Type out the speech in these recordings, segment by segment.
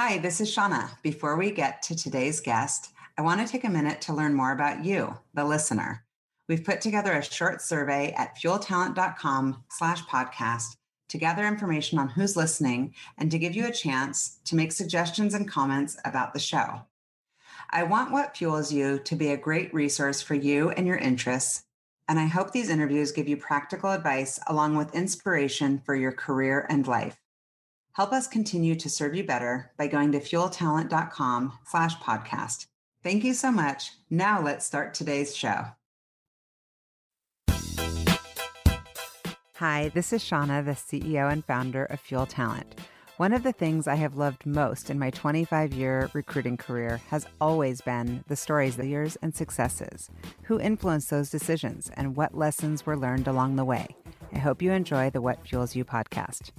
Hi, this is Shauna. Before we get to today's guest, I want to take a minute to learn more about you, the listener. We've put together a short survey at fueltalent.com slash podcast to gather information on who's listening and to give you a chance to make suggestions and comments about the show. I want what fuels you to be a great resource for you and your interests. And I hope these interviews give you practical advice along with inspiration for your career and life. Help us continue to serve you better by going to fueltalent.com slash podcast. Thank you so much. Now let's start today's show. Hi, this is Shauna, the CEO and founder of Fuel Talent. One of the things I have loved most in my 25 year recruiting career has always been the stories, the years, and successes. Who influenced those decisions and what lessons were learned along the way? I hope you enjoy the What Fuels You podcast.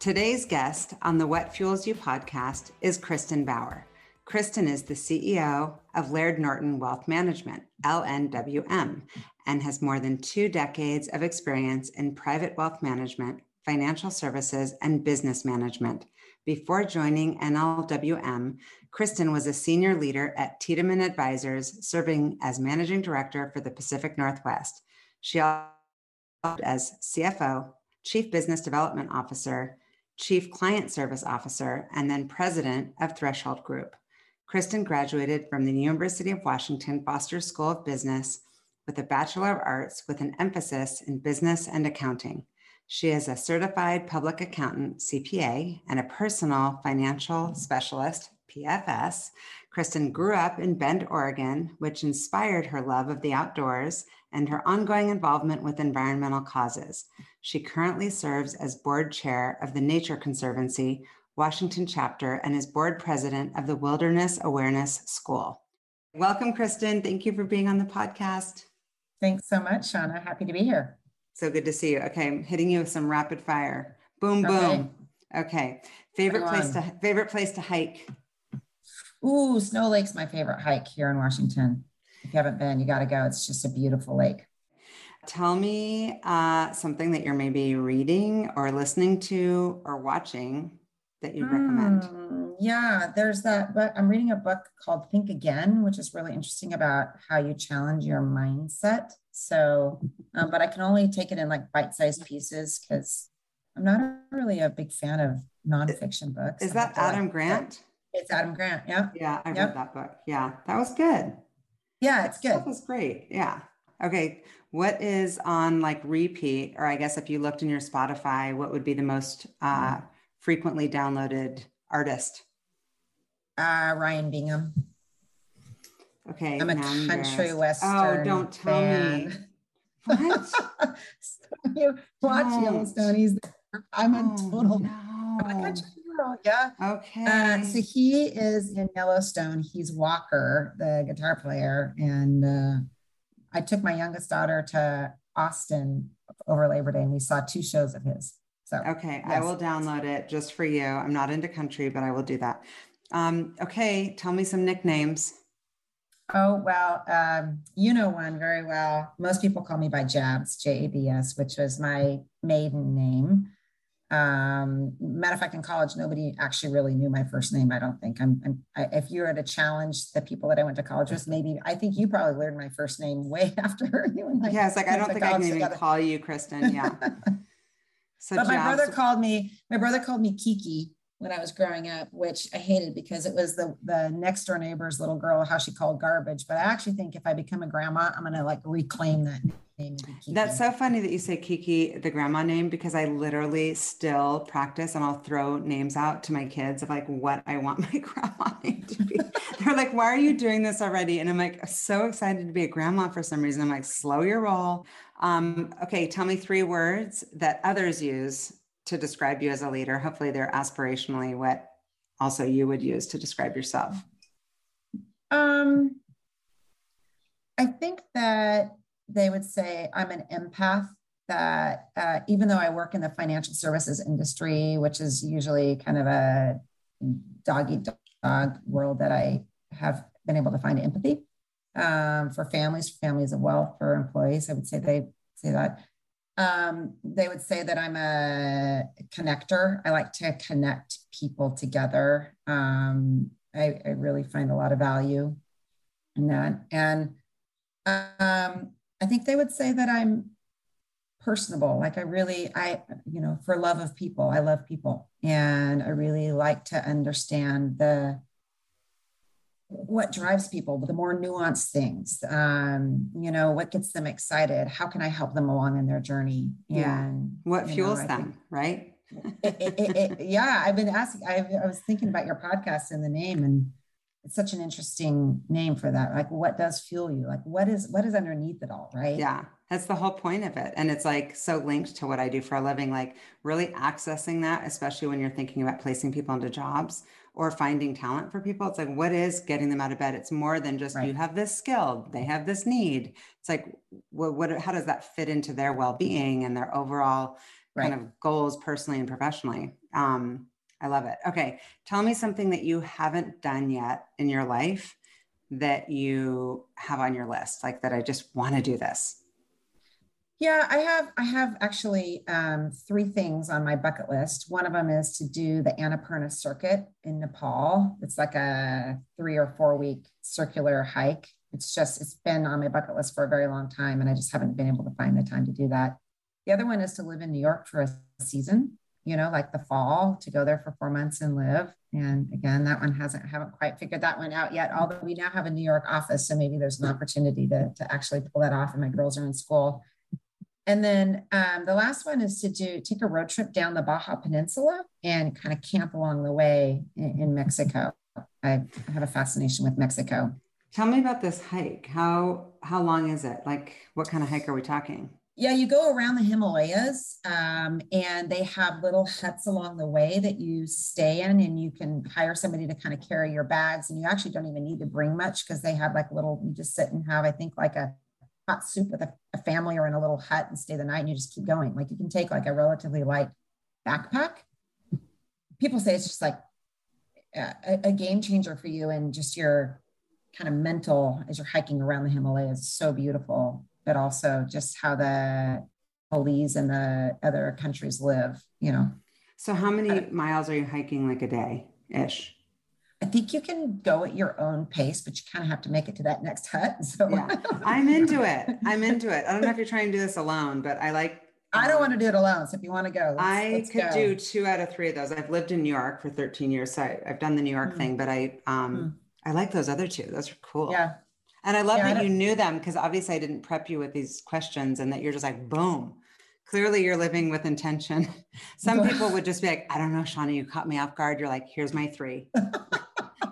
Today's guest on the What Fuels You podcast is Kristen Bauer. Kristen is the CEO of Laird Norton Wealth Management, LNWM, and has more than two decades of experience in private wealth management, financial services, and business management. Before joining NLWM, Kristen was a senior leader at Tiedemann Advisors, serving as managing director for the Pacific Northwest. She also served as CFO, Chief Business Development Officer, Chief Client Service Officer, and then President of Threshold Group. Kristen graduated from the University of Washington Foster School of Business with a Bachelor of Arts with an emphasis in business and accounting. She is a certified public accountant, CPA, and a personal financial specialist, PFS. Kristen grew up in Bend, Oregon, which inspired her love of the outdoors and her ongoing involvement with environmental causes. She currently serves as board chair of the Nature Conservancy Washington chapter and is board president of the Wilderness Awareness School. Welcome, Kristen. Thank you for being on the podcast. Thanks so much, Shauna. Happy to be here. So good to see you. Okay, I'm hitting you with some rapid fire. Boom, boom. Okay. okay. Favorite place to favorite place to hike? Ooh, Snow Lake's my favorite hike here in Washington. If you haven't been, you got to go. It's just a beautiful lake. Tell me uh, something that you're maybe reading or listening to or watching that you'd recommend. Mm, yeah, there's that book. I'm reading a book called Think Again, which is really interesting about how you challenge your mindset. So, um, but I can only take it in like bite sized pieces because I'm not really a big fan of nonfiction books. Is that Adam like, Grant? It's Adam Grant. Yeah. Yeah, I yep. read that book. Yeah, that was good. Yeah, it's good. That was great. Yeah. Okay. What is on like repeat, or I guess if you looked in your Spotify, what would be the most uh, frequently downloaded artist? Uh, Ryan Bingham. Okay. I'm a country western. Oh, don't tell fan. me. What? so you watch don't. Yellowstone. He's there. I'm a oh, total. No. I'm a country Yeah. Okay. Uh, so he is in Yellowstone. He's Walker, the guitar player, and uh, I took my youngest daughter to Austin over Labor Day, and we saw two shows of his. So okay, yes. I will download it just for you. I'm not into country, but I will do that. Um, okay, tell me some nicknames. Oh well, um, you know one very well. Most people call me by Jabs, J A B S, which was my maiden name. Um, matter of fact, in college, nobody actually really knew my first name. I don't think. I'm, I'm I, if you were to challenge the people that I went to college with, maybe I think you probably learned my first name way after you and I. Yeah, it's like I don't think I can even call you Kristen. Yeah. So but my brother called me, my brother called me Kiki when I was growing up, which I hated because it was the the next door neighbor's little girl, how she called garbage. But I actually think if I become a grandma, I'm gonna like reclaim that name. That's so funny that you say Kiki, the grandma name, because I literally still practice and I'll throw names out to my kids of like what I want my grandma name to be. They're like, why are you doing this already? And I'm like, so excited to be a grandma for some reason. I'm like, slow your roll. Um, okay, tell me three words that others use to describe you as a leader. Hopefully, they're aspirationally what also you would use to describe yourself. Um, I think that they would say I'm an empath. That uh, even though I work in the financial services industry, which is usually kind of a dog eat dog world, that I have been able to find empathy um, for families, for families of wealth, for employees. I would say they say that. Um, they would say that I'm a connector. I like to connect people together. Um, I, I really find a lot of value in that. And um, I think they would say that I'm personable. Like I really, I, you know, for love of people, I love people. And I really like to understand the, what drives people, the more nuanced things, um, you know, what gets them excited? How can I help them along in their journey? And yeah. what fuels know, them, think, right? it, it, it, yeah, I've been asking, I, I was thinking about your podcast and the name and it's such an interesting name for that. Like what does fuel you? Like what is, what is underneath it all? Right. Yeah. That's the whole point of it. And it's like so linked to what I do for a living, like really accessing that, especially when you're thinking about placing people into jobs or finding talent for people. It's like, what is getting them out of bed? It's more than just right. you have this skill, they have this need. It's like, what, what how does that fit into their well being and their overall right. kind of goals personally and professionally? Um, I love it. Okay. Tell me something that you haven't done yet in your life that you have on your list, like that I just want to do this. Yeah, I have. I have actually um, three things on my bucket list. One of them is to do the Annapurna circuit in Nepal. It's like a three or four week circular hike. It's just it's been on my bucket list for a very long time, and I just haven't been able to find the time to do that. The other one is to live in New York for a season. You know, like the fall, to go there for four months and live. And again, that one hasn't haven't quite figured that one out yet. Although we now have a New York office, so maybe there's an opportunity to to actually pull that off. And my girls are in school and then um, the last one is to do take a road trip down the Baja Peninsula and kind of camp along the way in, in Mexico. I have a fascination with Mexico. Tell me about this hike. How how long is it? Like, what kind of hike are we talking? Yeah, you go around the Himalayas, um, and they have little huts along the way that you stay in, and you can hire somebody to kind of carry your bags. And you actually don't even need to bring much because they have like little. You just sit and have, I think, like a hot soup with a, a family or in a little hut and stay the night and you just keep going. Like you can take like a relatively light backpack. People say it's just like a, a game changer for you and just your kind of mental as you're hiking around the Himalayas. So beautiful, but also just how the police and the other countries live, you know. So how many uh, miles are you hiking like a day ish? I think you can go at your own pace, but you kind of have to make it to that next hut. So yeah, I'm into it. I'm into it. I don't know if you're trying to do this alone, but I like. I don't want to do it alone. So if you want to go, let's, I let's could go. do two out of three of those. I've lived in New York for 13 years, so I, have done the New York mm thing, but I um mm I like those other two. Those are cool. Yeah. And I love yeah, that I you knew them because obviously I didn't prep you with these questions and that you're just like boom. Clearly you're living with intention. Some people would just be like, I don't know, Shauna, you caught me off guard. You're like, here's my three.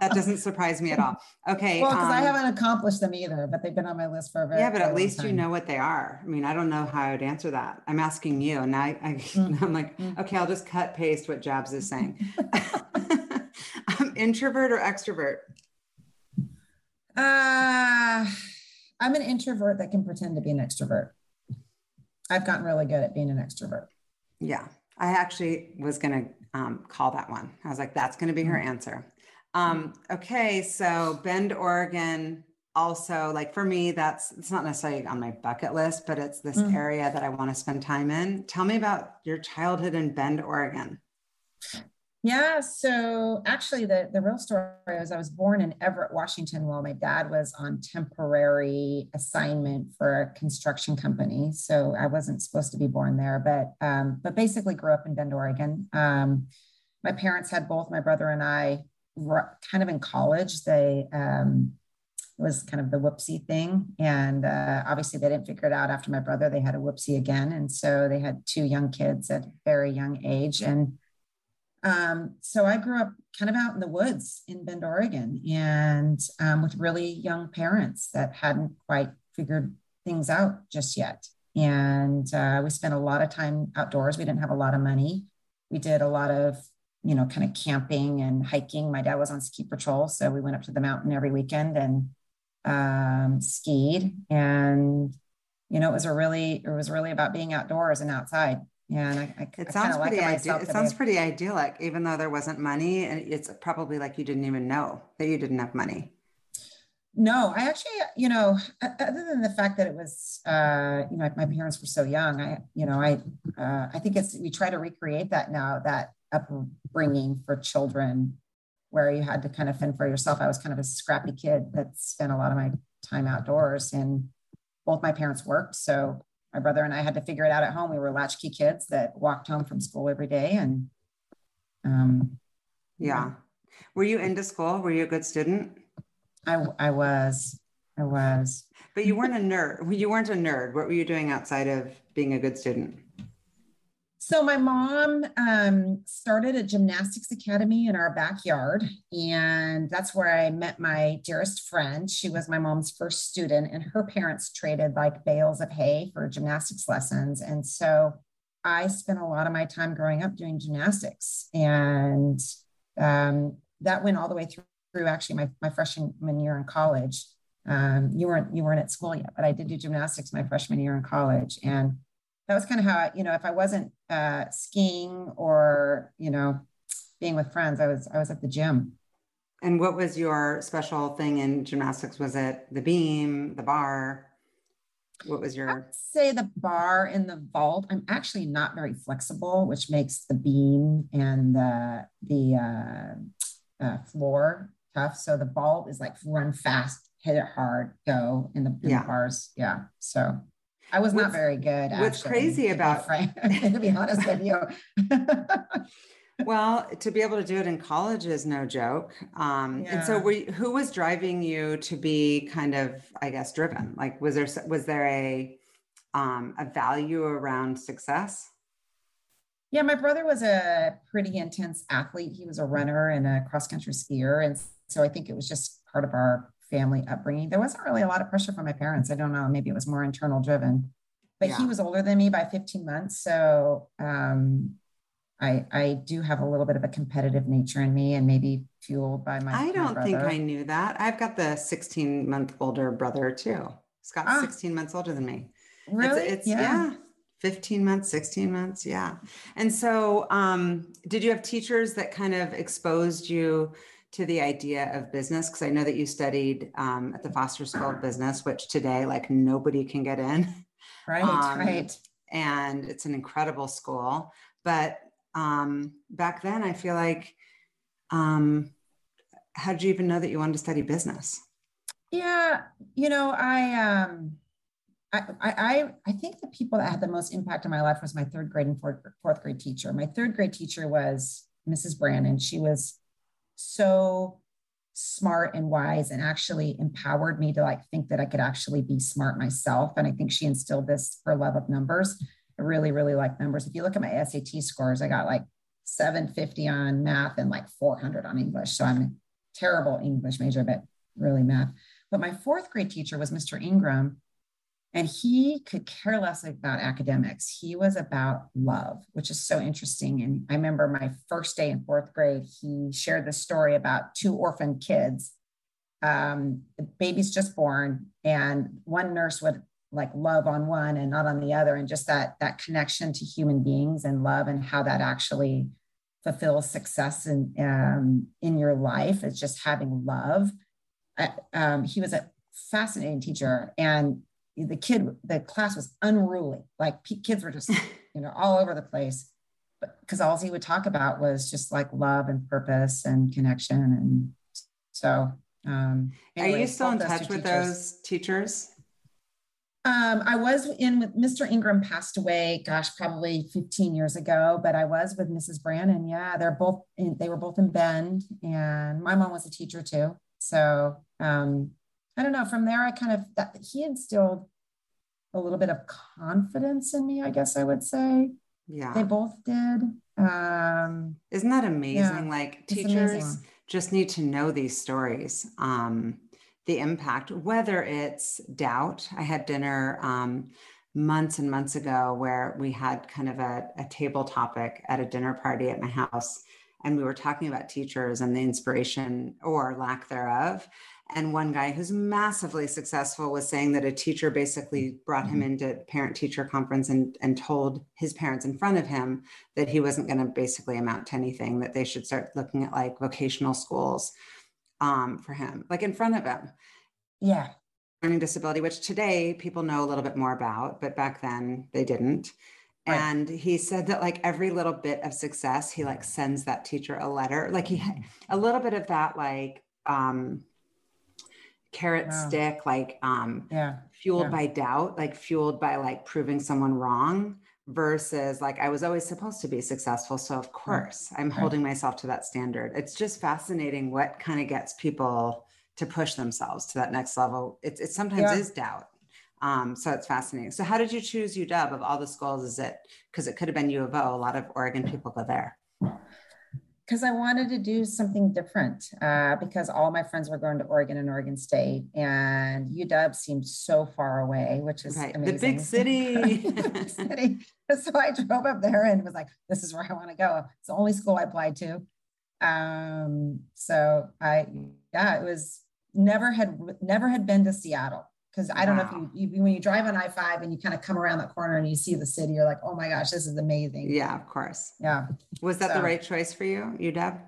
that doesn't surprise me at all. Okay. Well, because um, I haven't accomplished them either, but they've been on my list for a very yeah. But at least you know what they are. I mean, I don't know how I would answer that. I'm asking you, and I, I mm. I'm like, mm. okay, I'll just cut paste what Jabs is saying. um, introvert or extrovert? Uh, I'm an introvert that can pretend to be an extrovert. I've gotten really good at being an extrovert. Yeah, I actually was going to um, call that one. I was like, that's going to be her mm. answer. Um, okay, so Bend, Oregon, also like for me, that's it's not necessarily on my bucket list, but it's this mm-hmm. area that I want to spend time in. Tell me about your childhood in Bend, Oregon. Yeah, so actually, the, the real story is I was born in Everett, Washington, while my dad was on temporary assignment for a construction company. So I wasn't supposed to be born there, but um, but basically grew up in Bend, Oregon. Um, my parents had both my brother and I kind of in college, they um, it was kind of the whoopsie thing, and uh, obviously they didn't figure it out after my brother. They had a whoopsie again, and so they had two young kids at a very young age, and um, so I grew up kind of out in the woods in Bend, Oregon, and um, with really young parents that hadn't quite figured things out just yet. And uh, we spent a lot of time outdoors. We didn't have a lot of money. We did a lot of you know, kind of camping and hiking. My dad was on ski patrol, so we went up to the mountain every weekend and um, skied. And you know, it was a really, it was really about being outdoors and outside. Yeah, and I, I it sounds I pretty ideal. It sounds pretty idyllic, even though there wasn't money, and it's probably like you didn't even know that you didn't have money. no, I actually, you know, other than the fact that it was, uh, you know, my parents were so young, I, you know, I, uh, I think it's we try to recreate that now, that upbringing for children, where you had to kind of fend for yourself. I was kind of a scrappy kid that spent a lot of my time outdoors, and both my parents worked, so my brother and I had to figure it out at home. We were latchkey kids that walked home from school every day, and um, yeah. Were you into school? Were you a good student? I, I was. I was. But you weren't a nerd. You weren't a nerd. What were you doing outside of being a good student? So my mom um, started a gymnastics academy in our backyard, and that's where I met my dearest friend. She was my mom's first student, and her parents traded like bales of hay for gymnastics lessons. And so I spent a lot of my time growing up doing gymnastics, and um, that went all the way through through actually my, my freshman year in college. Um, you weren't you weren't at school yet, but I did do gymnastics my freshman year in college, and that was kind of how I, you know if I wasn't uh, skiing or you know being with friends, I was I was at the gym. And what was your special thing in gymnastics? Was it the beam, the bar? What was your? I'd say the bar and the vault. I'm actually not very flexible, which makes the beam and the the uh, uh, floor tough. So the vault is like run fast, hit it hard, go in the, in yeah. the bars. Yeah. So I was what's, not very good. What's actually, crazy about to be honest with you. well, to be able to do it in college is no joke. Um, yeah. And so, were you, who was driving you to be kind of, I guess, driven? Like, was there was there a um, a value around success? Yeah, my brother was a pretty intense athlete. He was a runner and a cross country skier, and so I think it was just part of our family upbringing. There wasn't really a lot of pressure from my parents. I don't know, maybe it was more internal driven. But yeah. he was older than me by 15 months, so um, I I do have a little bit of a competitive nature in me, and maybe fueled by my. I don't my think I knew that. I've got the 16 month older brother too. Scott's ah, 16 months older than me. Really? It's, it's yeah. yeah. 15 months 16 months yeah and so um, did you have teachers that kind of exposed you to the idea of business because I know that you studied um, at the Foster School of Business, which today like nobody can get in. Right, um, right. And it's an incredible school, but um, back then I feel like, um, how did you even know that you wanted to study business? Yeah, you know, I um, I, I, I think the people that had the most impact on my life was my third grade and fourth, fourth grade teacher. My third grade teacher was Mrs. Brannon. She was so smart and wise and actually empowered me to like think that I could actually be smart myself. And I think she instilled this for love of numbers. I really, really like numbers. If you look at my SAT scores, I got like 750 on math and like 400 on English. So I'm a terrible English major, but really math. But my fourth grade teacher was Mr. Ingram. And he could care less about academics. He was about love, which is so interesting. And I remember my first day in fourth grade, he shared the story about two orphan kids. Um, baby's just born, and one nurse would like love on one and not on the other, and just that that connection to human beings and love and how that actually fulfills success in um, in your life. It's just having love. um, he was a fascinating teacher, and the kid, the class was unruly. Like kids were just, you know, all over the place. But because all he would talk about was just like love and purpose and connection. And so, um, anyways, are you still in touch with teachers. those teachers? Um, I was in with Mr. Ingram passed away, gosh, probably 15 years ago, but I was with Mrs. Brannon. Yeah, they're both in, they were both in Bend and my mom was a teacher too. So, um, I don't know. From there, I kind of that he instilled a little bit of confidence in me. I guess I would say. Yeah, they both did. Um, Isn't that amazing? Yeah, like teachers amazing. just need to know these stories. Um, the impact, whether it's doubt. I had dinner um, months and months ago where we had kind of a, a table topic at a dinner party at my house and we were talking about teachers and the inspiration or lack thereof and one guy who's massively successful was saying that a teacher basically brought him mm-hmm. into parent teacher conference and, and told his parents in front of him that he wasn't going to basically amount to anything that they should start looking at like vocational schools um, for him like in front of him Yeah. Learning disability, which today people know a little bit more about, but back then they didn't. Right. And he said that like every little bit of success, he like sends that teacher a letter. Like he a little bit of that like um carrot wow. stick, like um yeah. fueled yeah. by doubt, like fueled by like proving someone wrong versus like I was always supposed to be successful. So of course right. I'm right. holding myself to that standard. It's just fascinating what kind of gets people to push themselves to that next level. It, it sometimes yeah. is doubt. Um, so it's fascinating. So how did you choose UW of all the schools? Is it because it could have been U of O? A lot of Oregon people go there. Because I wanted to do something different. Uh, because all my friends were going to Oregon and Oregon State, and UW seemed so far away, which is right. amazing. The big city. the big city. So I drove up there and was like, "This is where I want to go." It's the only school I applied to. Um, so I, yeah, it was never had never had been to Seattle because I don't wow. know if you, you, when you drive on I five and you kind of come around that corner and you see the city, you're like, oh my gosh, this is amazing. Yeah, of course. Yeah. Was that so, the right choice for you, you UW?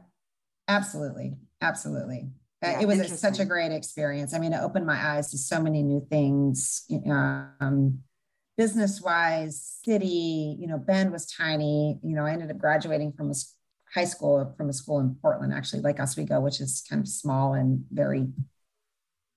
Absolutely, absolutely. Uh, yeah, it was such a great experience. I mean, it opened my eyes to so many new things. Um, business wise, city. You know, Bend was tiny. You know, I ended up graduating from a high school from a school in Portland, actually, Lake Oswego, which is kind of small and very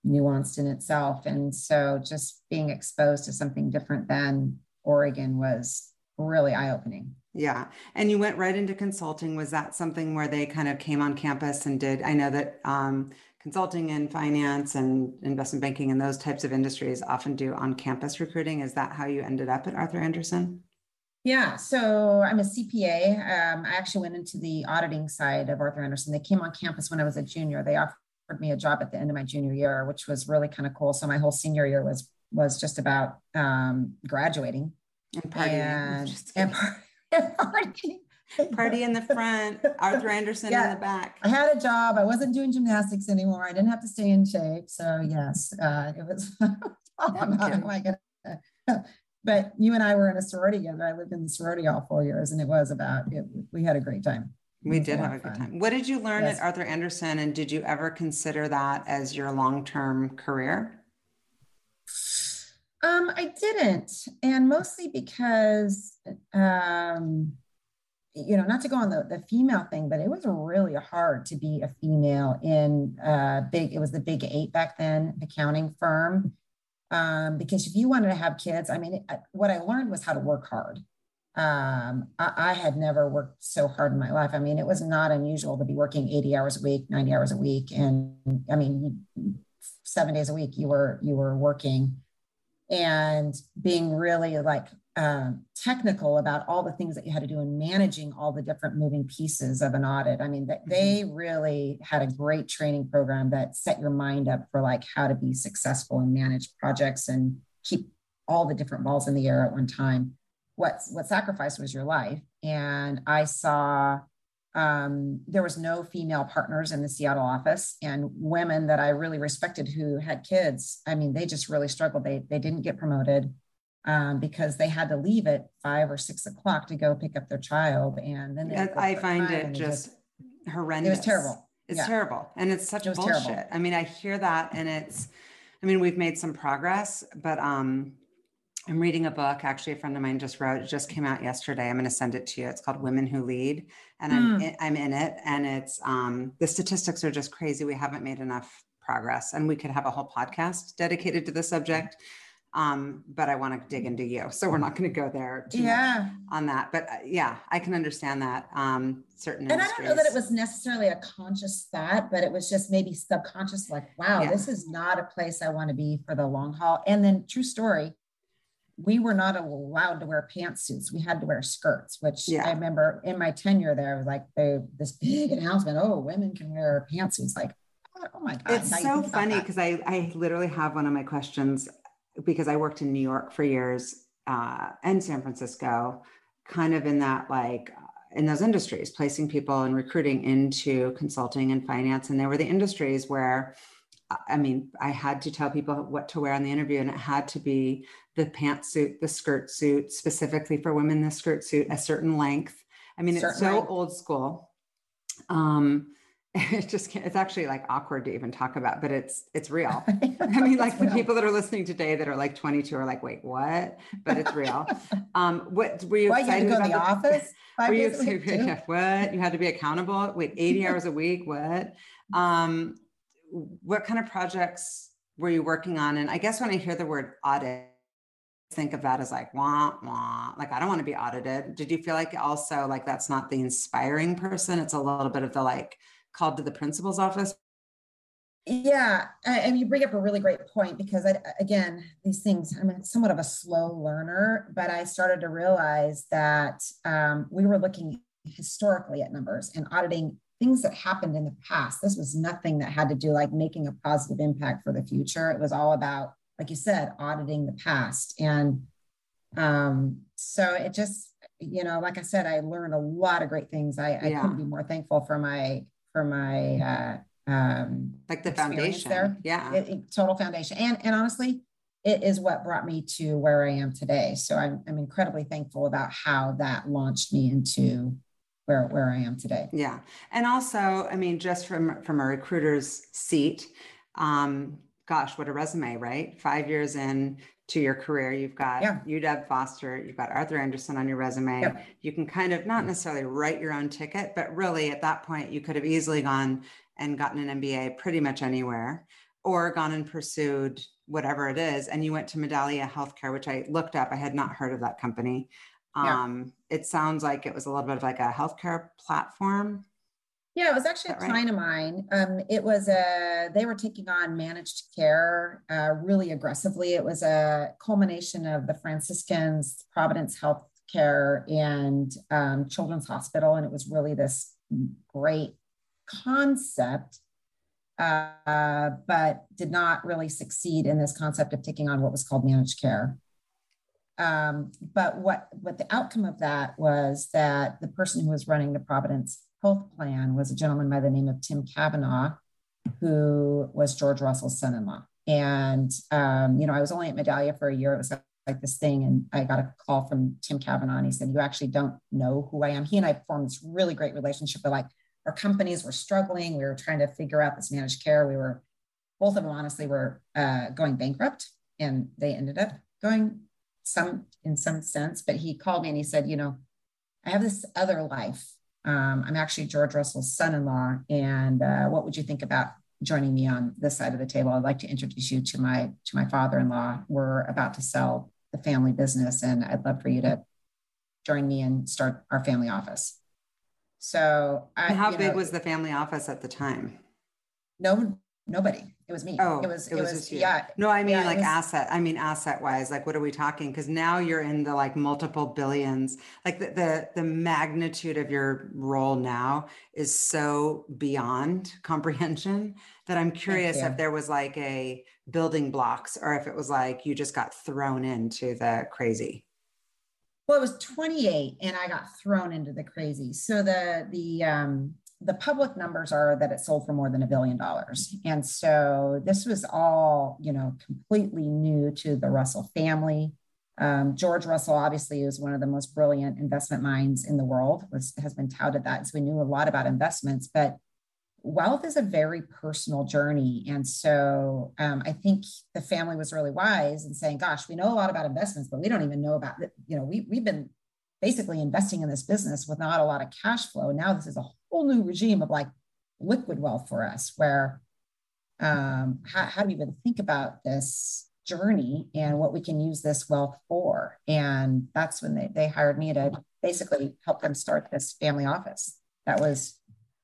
nuanced in itself. And so just being exposed to something different than Oregon was really eye opening. Yeah. And you went right into consulting. Was that something where they kind of came on campus and did? I know that um, consulting and finance and investment banking and those types of industries often do on campus recruiting. Is that how you ended up at Arthur Andersen? Yeah, so I'm a CPA. Um, I actually went into the auditing side of Arthur Andersen. They came on campus when I was a junior. They offered me a job at the end of my junior year, which was really kind of cool. So my whole senior year was was just about um, graduating and partying, and, and, partying. Party in the front, Arthur Andersen yeah, in the back. I had a job. I wasn't doing gymnastics anymore. I didn't have to stay in shape. So yes, uh, it was. but you and I were in a sorority together. I lived in the sorority all four years, and it was about it, we had a great time. We did have a good time. What did you learn yes. at Arthur Andersen, and did you ever consider that as your long term career? Um, I didn't, and mostly because, um, you know, not to go on the, the female thing, but it was really hard to be a female in uh, big. It was the big eight back then, accounting firm. Um, because if you wanted to have kids, I mean, it, what I learned was how to work hard um, I, I, had never worked so hard in my life. I mean, it was not unusual to be working 80 hours a week, 90 hours a week. And I mean, seven days a week you were, you were working and being really like um, technical about all the things that you had to do in managing all the different moving pieces of an audit. I mean, mm-hmm. they really had a great training program that set your mind up for like how to be successful and manage projects and keep all the different balls in the air at one time what what sacrifice was your life? And i saw um, there was no female partners in the seattle office and women that i really respected who had kids i mean they just really struggled. They, they didn't get promoted um, because they had to leave at five or six o'clock to go pick up their child and then i find it just, just, horrendous. It was terrible. It's yeah. terrible and it's such it bullshit terrible. i mean i hear that and it's i mean we've made some progress but um I'm reading a book. Actually, a friend of mine just wrote. It just came out yesterday. I'm going to send it to you. It's called Women Who Lead, and mm. I'm hmm. in, I'm in it. And it's um, the statistics are just crazy. We haven't made enough progress, and we could have a whole podcast dedicated to the subject. Um, but I want to dig into you, so we're not going to go there. yeah, on that. But uh, yeah, I can understand that. Um, certain and industries. I don't know that it was necessarily a conscious thought, but it was just maybe subconscious. Like, wow, yeah. this is not a place I want to be for the long haul. And then, true story we were not allowed to wear pantsuits. We had to wear skirts, which yeah. I remember in my tenure there was like they, this big announcement, oh, women can wear pantsuits. Like, oh my God. It's so funny because I, I literally have one of my questions because I worked in New York for years uh, and San Francisco, kind of in that like in those industries, placing people and recruiting into consulting and finance. And they were the industries where I mean, I had to tell people what to wear on the interview, and it had to be the pantsuit, the skirt suit, specifically for women, the skirt suit, a certain length. I mean, certain it's so length. old school. Um, it just can't, it's actually like awkward to even talk about, but it's it's real. I mean, like the people that are listening today that are like 22 are like, wait, what? But it's real. Um, what were you you had excited to go about the office? Were you days a week, excited? yeah, What? You had to be accountable? Wait, 80 hours a week? What? Um, what kind of projects were you working on? And I guess when I hear the word audit, think of that as like wah wah. Like i don't want to be audited. Did you feel like also like that's not the inspiring person? It's a little bit of the like called to the principal's office? Yeah, and you bring up a really great point because I, again, these things, I'm somewhat of a slow learner, but I started to realize that um, we were looking historically at numbers and auditing things that happened in the past. This was nothing that had to do like making a positive impact for the future. It was all about, like you said, auditing the past. And um, so it just, you know, like I said, I learned a lot of great things. I, I Yeah. couldn't be more thankful for my for my uh, um, like the foundation there. yeah it, it- total foundation. And and honestly, it is what brought me to where I am today. So I'm I'm incredibly thankful about how that launched me into where where I am today. yeah. And also i mean just from from a recruiter's seat um gosh what a resume right? Five years in to your career you've got Yeah. uw foster you've got arthur andersen on your resume. Yep. you can kind of not necessarily write your own ticket but really at that point you could have easily gone and gotten an mba pretty much anywhere or gone and pursued whatever it is. And you went to medallia healthcare which i looked up. I had not heard of that company Yeah. um, it sounds like it was a little bit of like a healthcare platform Yeah, it was actually a that right? client of mine. Um, it was a they were taking on managed care uh, really aggressively. It was a culmination of the Franciscans, Providence Healthcare, and um, Children's Hospital, and it was really this great concept, uh, but did not really succeed in this concept of taking on what was called managed care. Um, but what what the outcome of that was that the person who was running the Providence Health Plan was a gentleman by the name of Tim Kavanaugh, who was George Russell's son-in-law. And um, you know, I was only at Medallia for a year. It was like this thing, and I got a call from Tim Kavanaugh, and he said, "You actually don't know who I am." He and I formed this really great relationship. But like, our companies were struggling. We were trying to figure out this managed care. We were both of them honestly were uh, going bankrupt, and they ended up going some in some sense. But he called me and he said, "You know, I have this other life. Um, I'm actually George Russell's son-in-law, and uh, what would you think about joining me on this side of the table? I'd like to introduce you to my to my father-in-law. We're about to sell the family business, and I'd love for you to join me and start our family office." So, I, how big know, was the family office at the time no nobody? It was me. Oh, it was it was just yeah. no i mean Yeah, like was- asset i mean asset wise like what are we talking because now you're in the like multiple billions like the, the the magnitude of your role now is so beyond comprehension that i'm curious if there was like a building blocks or if it was like you just got thrown into the crazy Well, it was 28 and I got thrown into the crazy. So the the um the public numbers are that it sold for more than a billion dollars. And so this was all, you know, completely new to the Russell family. Um, George Russell obviously is one of the most brilliant investment minds in the world, was, has been touted that. So we knew a lot about investments, but wealth is a very personal journey. And so um, I think the family was really wise in saying, gosh, we know a lot about investments, but we don't even know about, you know, we, we've been basically investing in this business with not a lot of cash flow. Now this is a whole new regime of like liquid wealth for us, where um, how, how do we even think about this journey and what we can use this wealth for? And that's when they, they hired me to basically help them start this family office. That was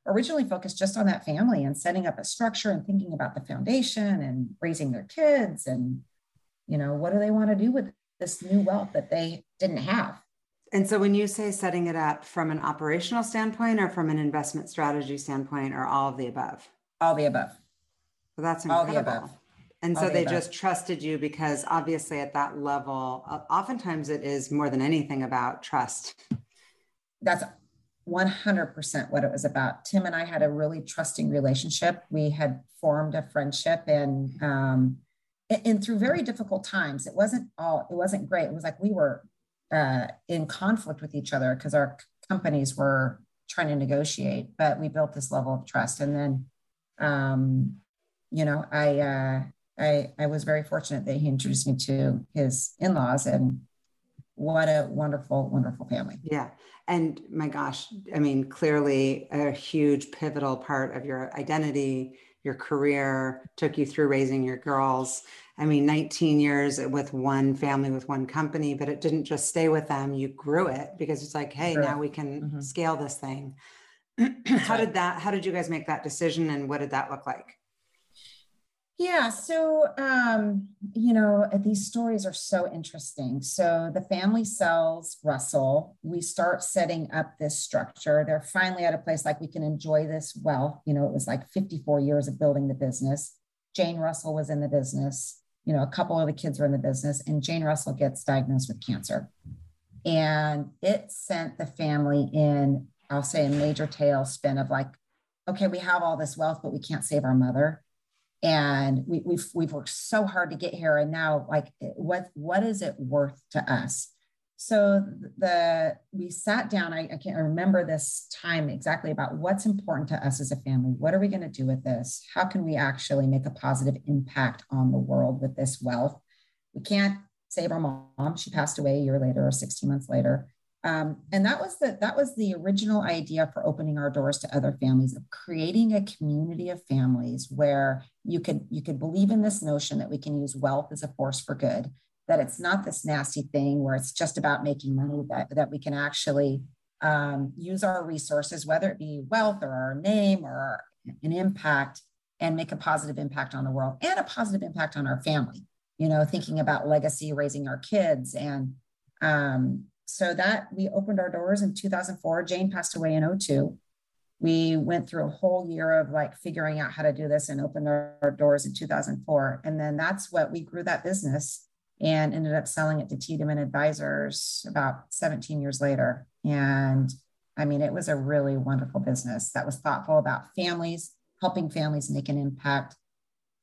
originally focused just on that family and setting up a structure and thinking about the foundation and raising their kids and you know what do they want to do with this new wealth that they didn't have and so when you say setting it up from an operational standpoint or from an investment strategy standpoint or all of the above all the above Well, that's incredible. All the above. And All so the they above. just trusted you because obviously at that level, oftentimes it is more than anything about trust. that's 100% what it was about tim and i had a really trusting relationship we had formed a friendship and um and through very difficult times it wasn't all it wasn't great it was like we were uh in conflict with each other because our companies were trying to negotiate, but we built this level of trust. And then, um, you know, I, uh, I, I was very fortunate that he introduced me to his in-laws and what a wonderful, wonderful family. Yeah. And my gosh, I mean, clearly a huge pivotal part of your identity, your career took you through raising your girls. I mean, 19 years with one family, with one company, but it didn't just stay with them. You grew it because it's like, hey, sure. now we can mm-hmm. scale this thing. how did that, how did you guys make that decision and what did that look like? Yeah, so um, you know, these stories are so interesting. So the family sells Russell. We start setting up this structure. They're finally at a place like we can enjoy this wealth. You know, it was like 54 years of building the business. Jane Russell was in the business. You know, a couple of the kids were in the business, and Jane Russell gets diagnosed with cancer. And it sent the family in, I'll say, a major tailspin of like, okay, we have all this wealth, but we can't save our mother and we, we've we've worked so hard to get here and now like what what is it worth to us so the we sat down I, I can't remember this time exactly about what's important to us as a family. What are we going to do with this? How can we actually make a positive impact on the world with this wealth? We can't save our mom. She passed away a year later or 16 months later. Um, and that was the that was the original idea for opening our doors to other families of creating a community of families where you could you could believe in this notion that we can use wealth as a force for good that it's not this nasty thing where it's just about making money that that we can actually um, use our resources whether it be wealth or our name or an impact and make a positive impact on the world and a positive impact on our family you know thinking about legacy raising our kids and um, so that we opened our doors in 2004. Jane passed away in 02. We went through a whole year of like figuring out how to do this and opened our, our doors in 2004. And then that's what we grew that business and ended up selling it to Tiedemann Advisors about 17 years later. And I mean, it was a really wonderful business that was thoughtful about families, helping families make an impact,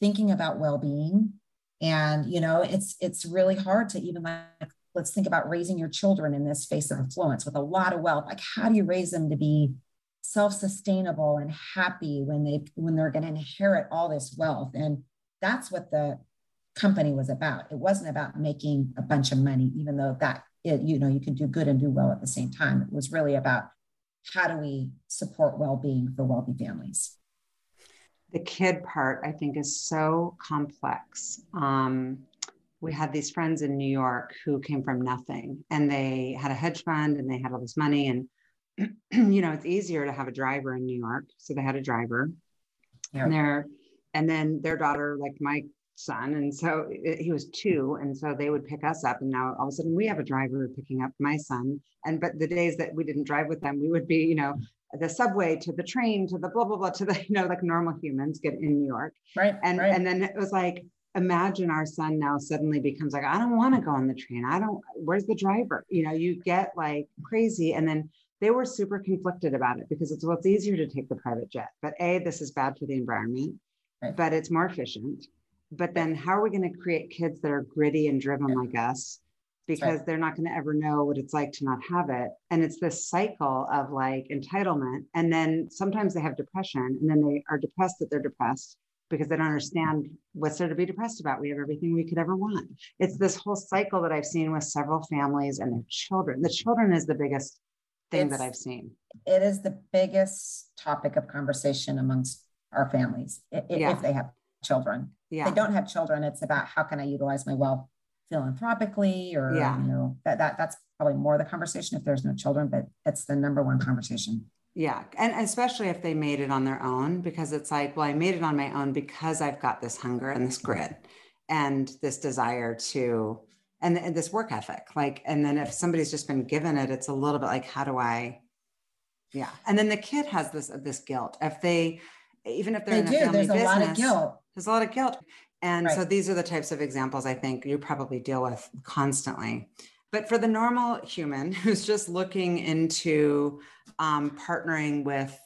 thinking about well-being. And you know, it's it's really hard to even like let's think about raising your children in this space of affluence with a lot of wealth like how do you raise them to be self-sustainable and happy when they when they're going to inherit all this wealth and that's what the company was about it wasn't about making a bunch of money even though that it, you know you can do good and do well at the same time it was really about how do we support well-being for wealthy families the kid part i think is so complex um, we had these friends in New York who came from nothing and they had a hedge fund and they had all this money. And, you know, it's easier to have a driver in New York. So they had a driver. Yeah. And their and then their daughter, like my son. And so eh, he was two. And so they would pick us up. And now all of a sudden we have a driver picking up my son. And but the days that we didn't drive with them, we would be, you know, the subway to the train to the blah blah blah to the you know like normal humans get in New York right and right. and then it was like imagine our son now suddenly becomes like, I don't want to go on the train. I don't, where's the driver? You know, you get like crazy. And then they were super conflicted about it because it's well, it's easier to take the private jet. But A, this is bad for the environment, right. but it's more efficient. But then how are we going to create kids that are gritty and driven like us? Because right. they're not going to ever know what it's like to not have it. And it's this cycle of like entitlement. And then sometimes they have depression and then they are depressed that they're depressed because they don't understand what's there to be depressed about. We have everything we could ever want. It's this whole cycle that I've seen with several families and their children. The children is the biggest thing it's, that I've seen. It is the biggest topic of conversation amongst our families if, yeah. if they have children. Yeah. If they don't have children, it's about how can I utilize my wealth philanthropically or yeah. you know that, that that's probably more the conversation if there's no children, but it's the number one conversation. Yeah. And especially if they made it on their own, because it's like, well, I made it on my own because I've got this hunger and this grit and this desire to, and, and this work ethic. Like, and then if somebody's just been given it, it's a little bit like, how do I, yeah. And then the kid has this, this guilt. If they, even if they're they in a do. family there's business, a lot of guilt. There's a lot of guilt. And right. so these are the types of examples I think you probably deal with constantly. But for the normal human who's just looking into um, partnering with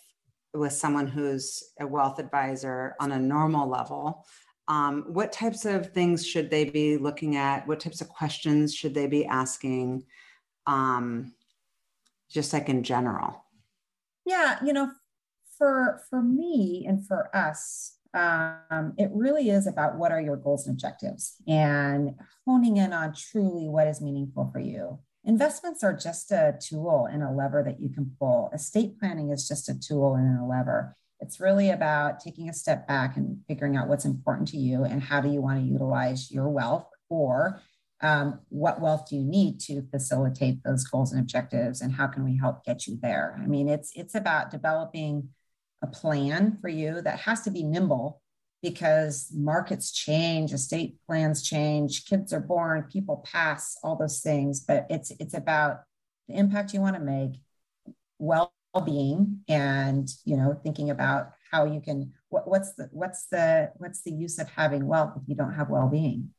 with someone who's a wealth advisor on a normal level, um, what types of things should they be looking at? What types of questions should they be asking? Um, just like in general. Yeah, you know, for for me and for us, um, it really is about what are your goals and objectives and honing in on truly what is meaningful for you. Investments are just a tool and a lever that you can pull. Estate planning is just a tool and a lever. It's really about taking a step back and figuring out what's important to you and how do you want to utilize your wealth or um, what wealth do you need to facilitate those goals and objectives and how can we help get you there i mean it's it's about developing a plan for you that has to be nimble because markets change, estate plans change, kids are born, people pass, all those things. But it's it's about the impact you want to make, well-being, and you know, thinking about how you can what, what's the what's the what's the use of having wealth if you don't have well-being?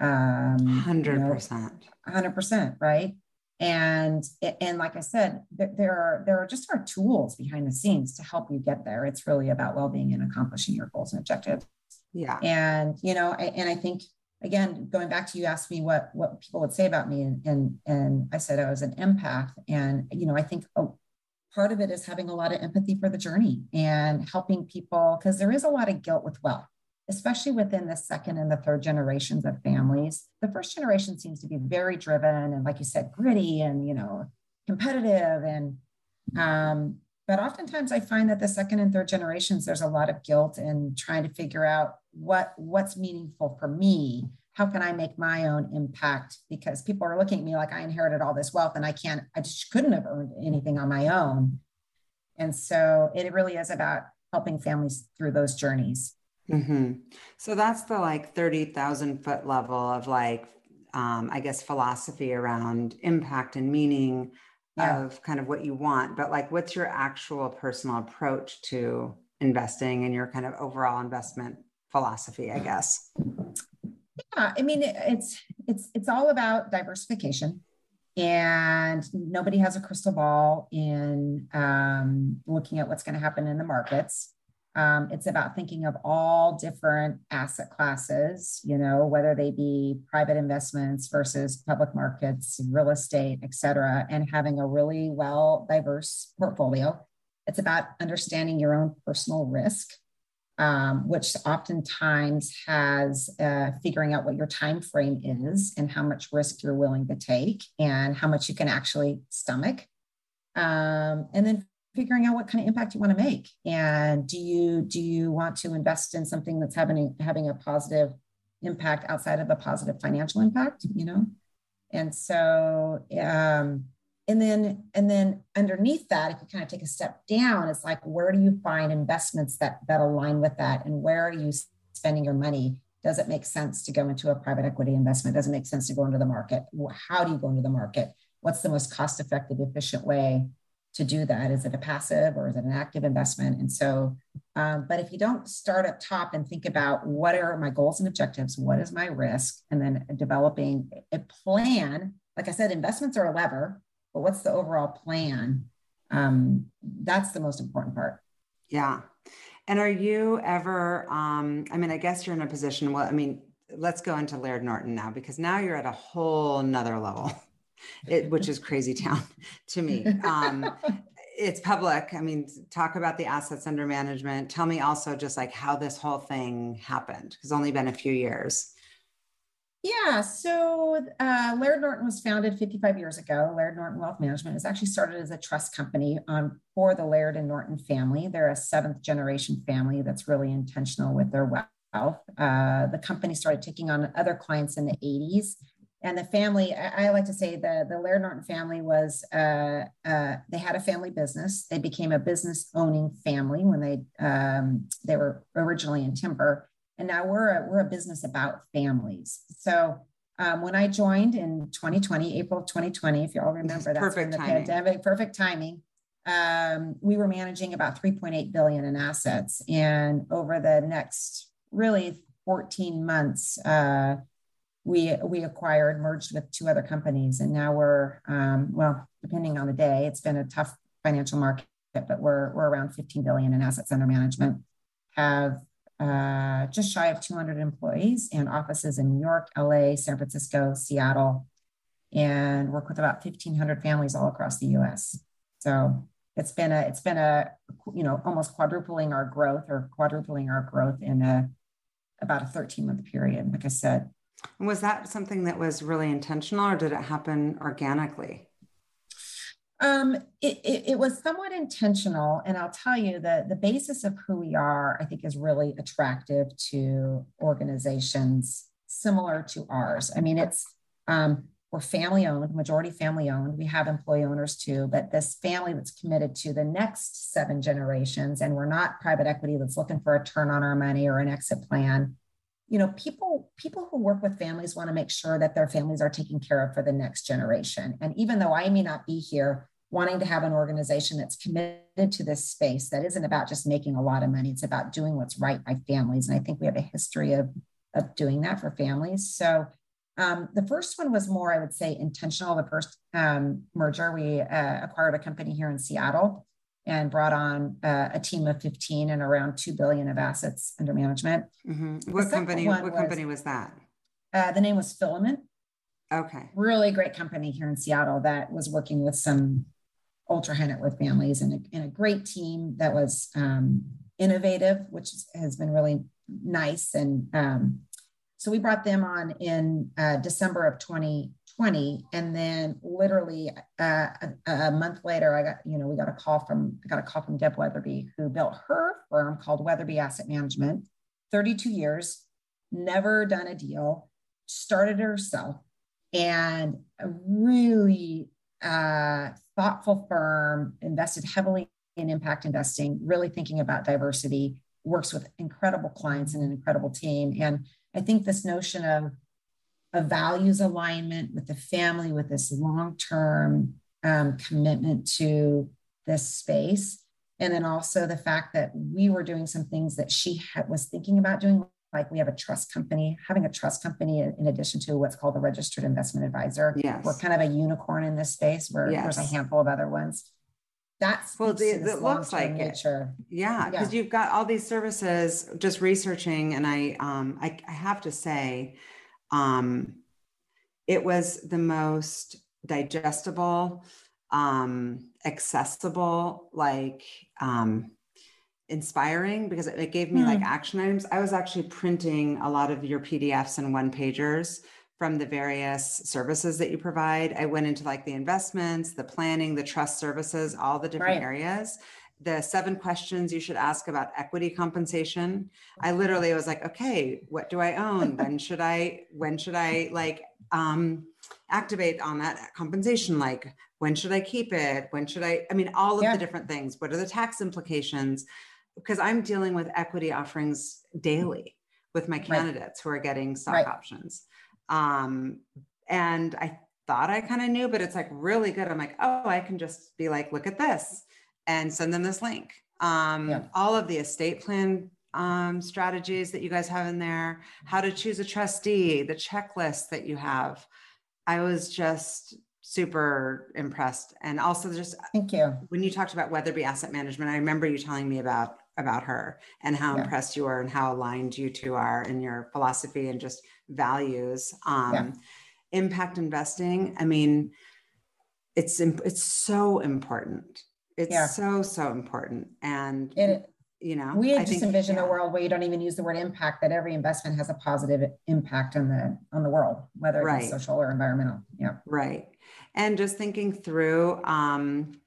Um, hundred percent, hundred percent, right? And and like i said there are there are just our tools behind the scenes to help you get there. It's really about well-being and accomplishing your goals and objectives. Yeah. And you know I, and i think again going back to you asked me what what people would say about me and and, and i said i was an empath. And you know i think oh, part of it is having a lot of empathy for the journey and helping people because there is a lot of guilt with wealth especially within the second and the third generations of families. The first generation seems to be very driven and, like you said, gritty and you know competitive and. Um, but oftentimes, I find that the second and third generations, there's a lot of guilt in trying to figure out what what's meaningful for me. How can I make my own impact? Because people are looking at me like I inherited all this wealth and I can't, I just couldn't have earned anything on my own. And so it really is about helping families through those journeys. Mm-hmm. So that's the like 30,000 foot level of like, um, I guess, philosophy around impact and meaning yeah. of kind of what you want. But like, what's your actual personal approach to investing and your kind of overall investment philosophy, I guess? Yeah, I mean, it's it's it's all about diversification and nobody has a crystal ball in um, looking at what's going to happen in the markets. Um, it's about thinking of all different asset classes, you know, whether they be private investments versus public markets, real estate, et cetera, and having a really well diverse portfolio. It's about understanding your own personal risk, um, which oftentimes has uh, figuring out what your time frame is and how much risk you're willing to take and how much you can actually stomach. Um, and then figuring out what kind of impact you want to make. And do you do you want to invest in something that's having having a positive impact outside of a positive financial impact you know? And so um and then and then underneath that if you kind of take a step down it's like where do you find investments that that align with that? And where are you spending your money? Does it make sense to go into a private equity investment? Does it make sense to go into the market? How do you go into the market? What's the most cost effective efficient way to do that. Is it a passive or is it an active investment? And so, um, but if you don't start up top and think about what are my goals and objectives, what is my risk, and then developing a plan, like I said, investments are a lever, but what's the overall plan? Um, that's the most important part. Yeah. And are you ever, um, I mean, I guess you're in a position, well, I mean, let's go into Laird Norton now, because now you're at a whole nother level it, which is crazy town to me. Um, it's public. I mean, talk about the assets under management. Tell me also just like how this whole thing happened, because only been a few years. Yeah, so uh, Laird Norton was founded 55 years ago. Laird Norton Wealth Management is actually started as a trust company um, for the Laird and Norton family. They're a seventh generation family that's really intentional with their wealth. Uh, the company started taking on other clients in the 80s and the family I, I, like to say the the laird norton family was uh, uh, they had a family business. They became a business owning family when they um, they were originally in timber. And now we're a, we're a business about families. So um, when i joined in 2020 april 2020 if you all remember that's perfect the timing. pandemic perfect timing um, we were managing about 3.8 billion in assets. And over the next really 14 months uh, we we acquired, merged with two other companies, and now we're um, well, depending on the day, it's been a tough financial market, but we're we're around 15 billion in assets under management. Have uh, just shy of 200 employees and offices in New York, LA, San Francisco, Seattle, and work with about 1,500 families all across the U.S. So it's been a it's been a you know almost quadrupling our growth or quadrupling our growth in a about a 13 month period like i said was that something that was really intentional or did it happen organically um, it, it, it, was somewhat intentional. And I'll tell you that the basis of who we are, I think, is really attractive to organizations similar to ours. I mean, it's, um, we're family owned, majority family owned. We have employee owners too, but this family that's committed to the next seven generations, and we're not private equity that's looking for a turn on our money or an exit plan you know people people who work with families want to make sure that their families are taken care of for the next generation. And even though i may not be here wanting to have an organization that's committed to this space that isn't about just making a lot of money it's about doing what's right by families. And i think we have a history of of doing that for families. So um, the first one was more i would say intentional. The first um, merger we uh, acquired a company here in seattle and brought on uh, a team of 15 and around 2 billion of assets under management. Mm-hmm. What company what was, company was that? Uh, the name was Filament. Okay. Really great company here in Seattle that was working with some ultra high net worth families and a, and a great team that was um, innovative, which has been really nice. And um, so we brought them on in uh, December of 20, 20 and then literally uh, a, a, month later i got you know we got a call from i got a call from deb weatherby who built her firm called weatherby asset management 32 years never done a deal started herself and a really uh, thoughtful firm invested heavily in impact investing really thinking about diversity works with incredible clients and an incredible team and i think this notion of a values alignment with the family, with this long term um, commitment to this space. And then also the fact that we were doing some things that she had, was thinking about doing, like we have a trust company, having a trust company in addition to what's called a registered investment advisor. Yes. We're kind of a unicorn in this space where yes. there's a handful of other ones. That's well, the, it looks like nature. it. Yeah, because yeah. you've got all these services. Just researching, and I, um, I, I have to say, um, it was the most digestible, um, accessible, like um, inspiring because it, gave me mm. like hmm. action items. I was actually printing a lot of your PDFs and one pagers from the various services that you provide. I went into like the investments, the planning, the trust services, all the different right. areas the seven questions you should ask about equity compensation. I literally was like okay what do i own? When should i when should i like um activate on that compensation? Like when should i keep it? When should i i mean all of yeah. the different things. What are the tax implications? Because i'm dealing with equity offerings daily with my candidates right. who are getting stock right. options. Um and i thought i kind of knew but it's like really good. I'm like oh i can just be like look at this and send them this link. Um, yeah. All of the estate plan um, strategies that you guys have in there, how to choose a trustee, the checklist that you have. I was just super impressed. And also just thank you. When you talked about Weatherby Asset Management, I remember you telling me about about her and how yeah. impressed you were and how aligned you two are in your philosophy and just values. Um, yeah. Impact investing. I mean, it's it's so important it's yeah. so, so important. And it, you know, we I just think, envision yeah. a world where you don't even use the word impact, that every investment has a positive impact on the on the world, whether right. it's social or environmental. Yeah. Right. And just thinking through um,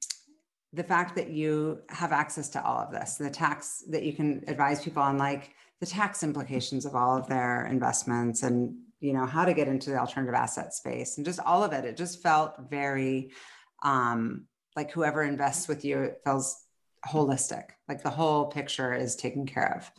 the fact that you have access to all of this, the tax that you can advise people on like the tax implications of all of their investments and you know how to get into the alternative asset space and just all of it it just felt very um, like whoever invests with you it feels holistic. Like the whole picture is taken care of.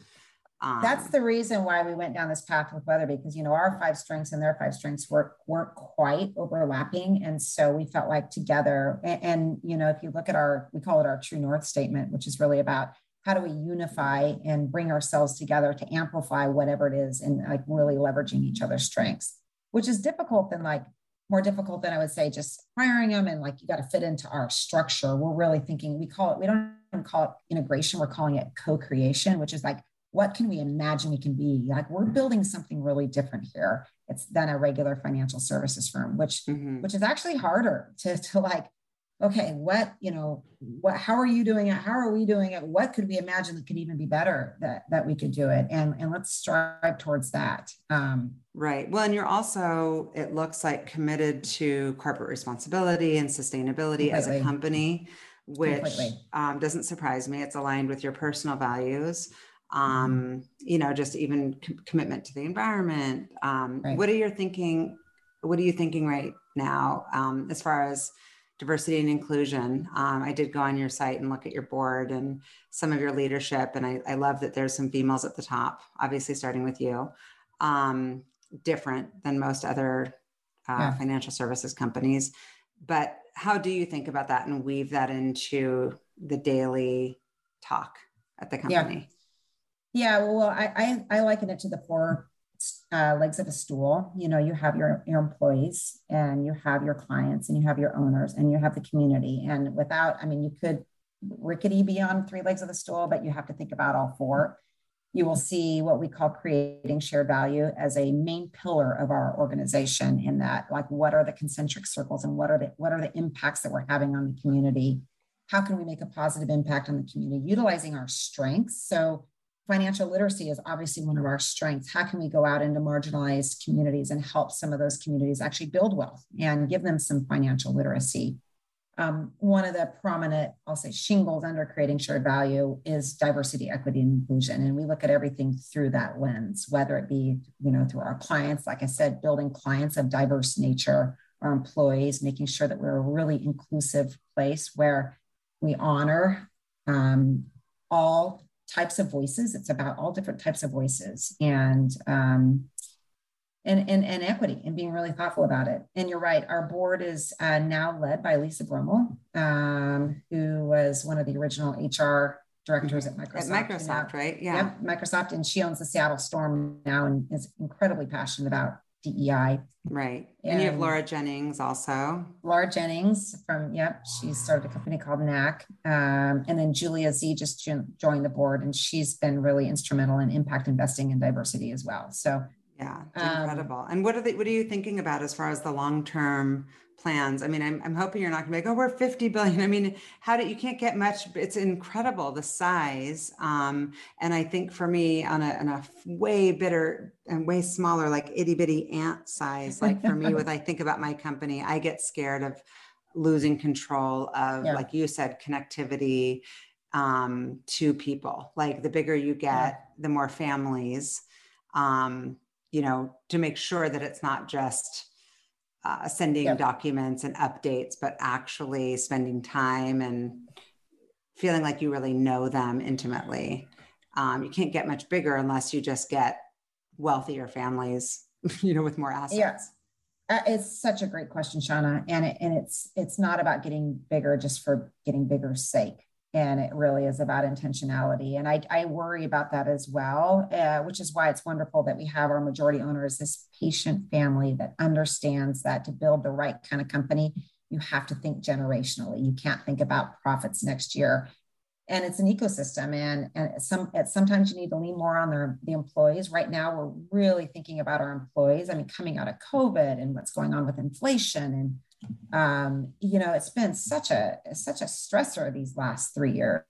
Um, that's the reason why we went down this path with weather because you know our five strengths and their five strengths were, weren't quite overlapping. And so we felt like together and, and you know if you look at our we call it our true north statement which is really about how do we unify and bring ourselves together to amplify whatever it is and like really leveraging each other's strengths which is difficult than like more difficult than I would say just hiring them and like you got to fit into our structure. We're really thinking, we call it, we don't even call it integration, we're calling it co-creation, which is like, what can we imagine we can be? Like we're building something really different here. It's than a regular financial services firm, which mm-hmm. which is actually harder to, to like okay, what, you know, what, how are you doing it? How are we doing it? What could we imagine that could even be better that, that we could do it? And, and let's strive towards that. Um, right. Well, and you're also, it looks like committed to corporate responsibility and sustainability completely. as a company, which um, doesn't surprise me. It's aligned with your personal values. Um, mm-hmm. you know, just even com- commitment to the environment. Um, right. What are you thinking? What are you thinking right now um, as far as diversity and inclusion. Um, I did go on your site and look at your board and some of your leadership, and I, I love that there's some females at the top, obviously starting with you, um, different than most other uh, yeah. financial services companies. But how do you think about that and weave that into the daily talk at the company? Yeah, yeah well, I, I, I liken it to the four uh, legs of a stool. You know, you have your, your employees and you have your clients and you have your owners and you have the community. And without, I mean, you could rickety be on three legs of the stool, but you have to think about all four. You will see what we call creating shared value as a main pillar of our organization in that, like, what are the concentric circles and what are the what are the impacts that we're having on the community? How can we make a positive impact on the community utilizing our strengths? So financial literacy is obviously one of our strengths. How can we go out into marginalized communities and help some of those communities actually build wealth and give them some financial literacy? Um, one of the prominent, I'll say, shingles under creating shared value is diversity, equity, and inclusion. And we look at everything through that lens, whether it be, you know, through our clients, like I said, building clients of diverse nature, our employees, making sure that we're a really inclusive place where we honor um, all types of voices. It's about all different types of voices and um, and, and, and equity and being really thoughtful about it. And you're right, our board is uh, now led by Lisa Brummel, um, who was one of the original HR directors at Microsoft. At Microsoft, right? Yeah. Yep, Microsoft. And she owns the Seattle Storm now and is incredibly passionate about DEI. Right. And, and, you have Laura Jennings also. Laura Jennings from, yep, she started a company called NAC. Um, and then Julia Z just joined the board and she's been really instrumental in impact investing and diversity as well. So, yeah, incredible. Um, and what are they, what are you thinking about as far as the long term plans. I mean, I'm, I'm hoping you're not gonna be like, oh, we're 50 billion. I mean, how do you can't get much, it's incredible the size. Um, and I think for me on a, on a way better and way smaller, like itty bitty ant size, like for me, with I think about my company, I get scared of losing control of, yeah. like you said, connectivity um, to people. Like the bigger you get, yeah. the more families, um, you know, to make sure that it's not just uh, sending yep. documents and updates, but actually spending time and feeling like you really know them intimately. Um, you can't get much bigger unless you just get wealthier families, you know, with more assets. Yeah. Uh, it's such a great question, Shauna, and it, and it's it's not about getting bigger just for getting bigger's sake and it really is about intentionality and i, I worry about that as well uh, which is why it's wonderful that we have our majority owners this patient family that understands that to build the right kind of company you have to think generationally. You can't think about profits next year. And it's an ecosystem and, and some sometimes you need to lean more on their, the employees. Right now we're really thinking about our employees. I mean coming out of covid and what's going on with inflation and um, you know, it's been such a such a stressor these last three years.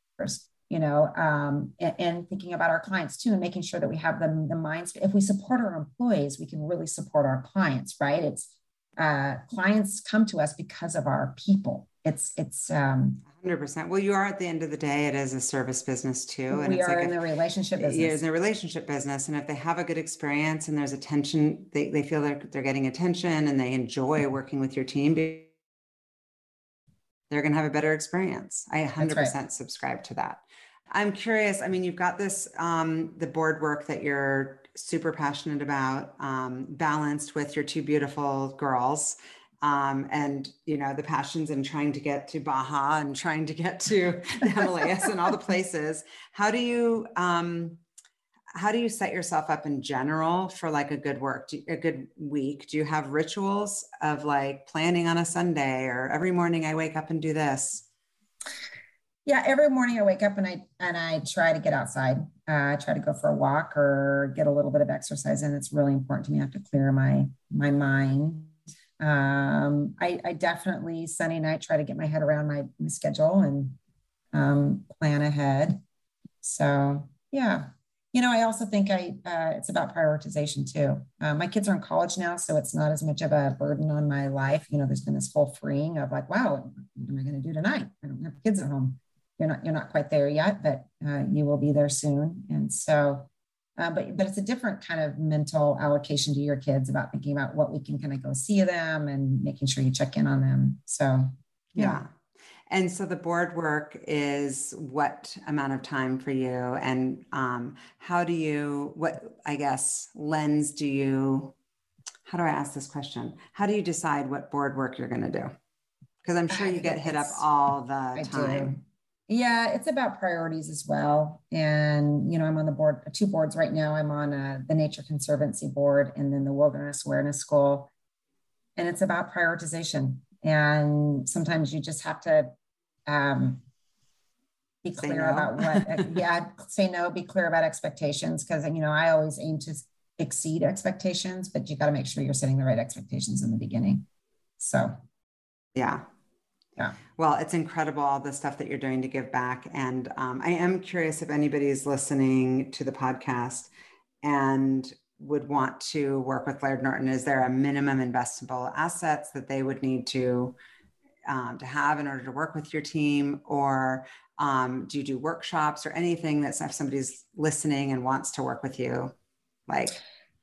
You know, um, and, and, thinking about our clients too, and making sure that we have them the minds. If we support our employees, we can really support our clients, right? It's uh, clients come to us because of our people. It's it's um, 100%. Well, you are at the end of the day, it is a service business too. And we are like in a, the relationship business. Yeah, it's a relationship business. And if they have a good experience and there's attention, they, they feel like they're getting attention and they enjoy working with your team, they're going to have a better experience. I 100% right. subscribe to that. I'm curious. I mean, you've got this, um, the board work that you're super passionate about, um, balanced with your two beautiful girls um, and you know the passions and trying to get to Baja and trying to get to the Himalayas and all the places. How do you um, how do you set yourself up in general for like a good work, a good week? Do you have rituals of like planning on a Sunday or every morning I wake up and do this? Yeah, every morning I wake up and I and I try to get outside. Uh, I try to go for a walk or get a little bit of exercise, and it's really important to me. I have to clear my my mind Um, I, I, definitely Sunday night try to get my head around my, my schedule and um, plan ahead. So yeah, you know, I also think I uh, it's about prioritization too. Uh, my kids are in college now, so it's not as much of a burden on my life. You know, there's been this whole freeing of like, wow, what am I going to do tonight? I don't have kids at home. You're not you're not quite there yet, but uh, you will be there soon. And so, uh, but but it's a different kind of mental allocation to your kids about thinking about what we can kind of go see them and making sure you check in on them. So yeah. yeah. And so the board work is what amount of time for you? And um, how do you, what, I guess, lens do you, how do I ask this question? How do you decide what board work you're going to do? Because I'm sure you get hit up all the I time. Do. Yeah, it's about priorities as well. And, you know, I'm on the board, two boards right now. I'm on uh, the Nature Conservancy Board and then the Wilderness Awareness School. And it's about prioritization. And sometimes you just have to um, be clear no. about what yeah say no be clear about expectations because you know i always aim to exceed expectations but you got to make sure you're setting the right expectations in the beginning so yeah yeah. Well it's incredible all the stuff that you're doing to give back and um, i am curious if anybody's listening to the podcast and would want to work with laird norton. Is there a minimum investable assets that they would need to um, to have in order to work with your team? Or um, do you do workshops or anything that if somebody's listening and wants to work with you like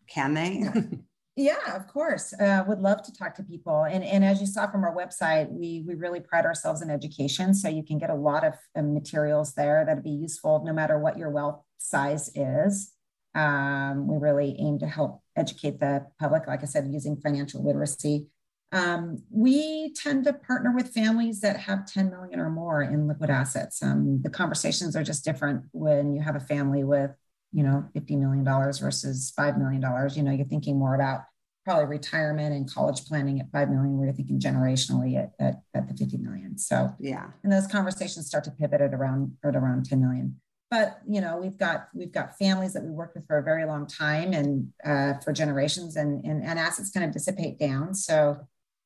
can they yeah of course uh, would love to talk to people and, and as you saw from our website we we really pride ourselves in education so you can get a lot of uh, materials there that'd be useful no matter what your wealth size is um, we really aim to help educate the public like i said using financial literacy um, we tend to partner with families that have 10 million or more in liquid assets. Um, the conversations are just different when you have a family with, you know, $50 million versus $5 million. You know, you're thinking more about probably retirement and college planning at 5 million, you're thinking generationally at, at, at the 50 million. So, yeah. And those conversations start to pivot at around, at around 10 million but you know we've got we've got families that we worked with for a very long time and uh, for generations and, and and assets kind of dissipate down so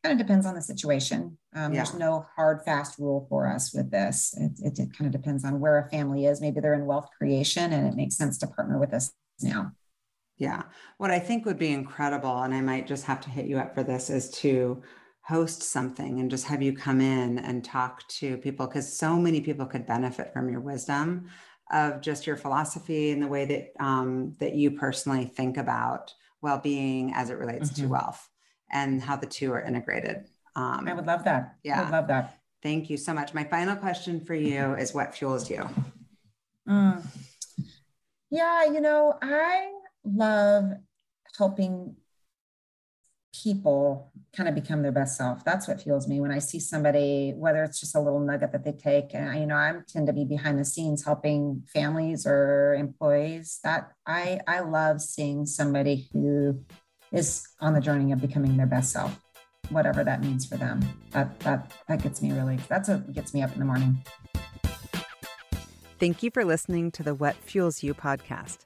kind of depends on the situation. Um, yeah. There's no hard, fast rule for us with this. It, it, it, kind of depends on where a family is. Maybe they're in wealth creation and it makes sense to partner with us now. Yeah. What I think would be incredible, and I might just have to hit you up for this, is to host something and just have you come in and talk to people because so many people could benefit from your wisdom of just your philosophy and the way that um, that you personally think about well-being as it relates mm-hmm. to wealth and how the two are integrated. Um, I would love that. Yeah. I would love that. Thank you so much. My final question for you is what fuels you? Mm. Yeah, you know, I love helping people kind of become their best self. That's what fuels me when I see somebody, whether it's just a little nugget that they take. And I, you know, I tend to be behind the scenes helping families or employees. That I I love seeing somebody who is on the journey of becoming their best self, whatever that means for them. That that that gets me really that's what gets me up in the morning. Thank you for listening to the What Fuels You podcast.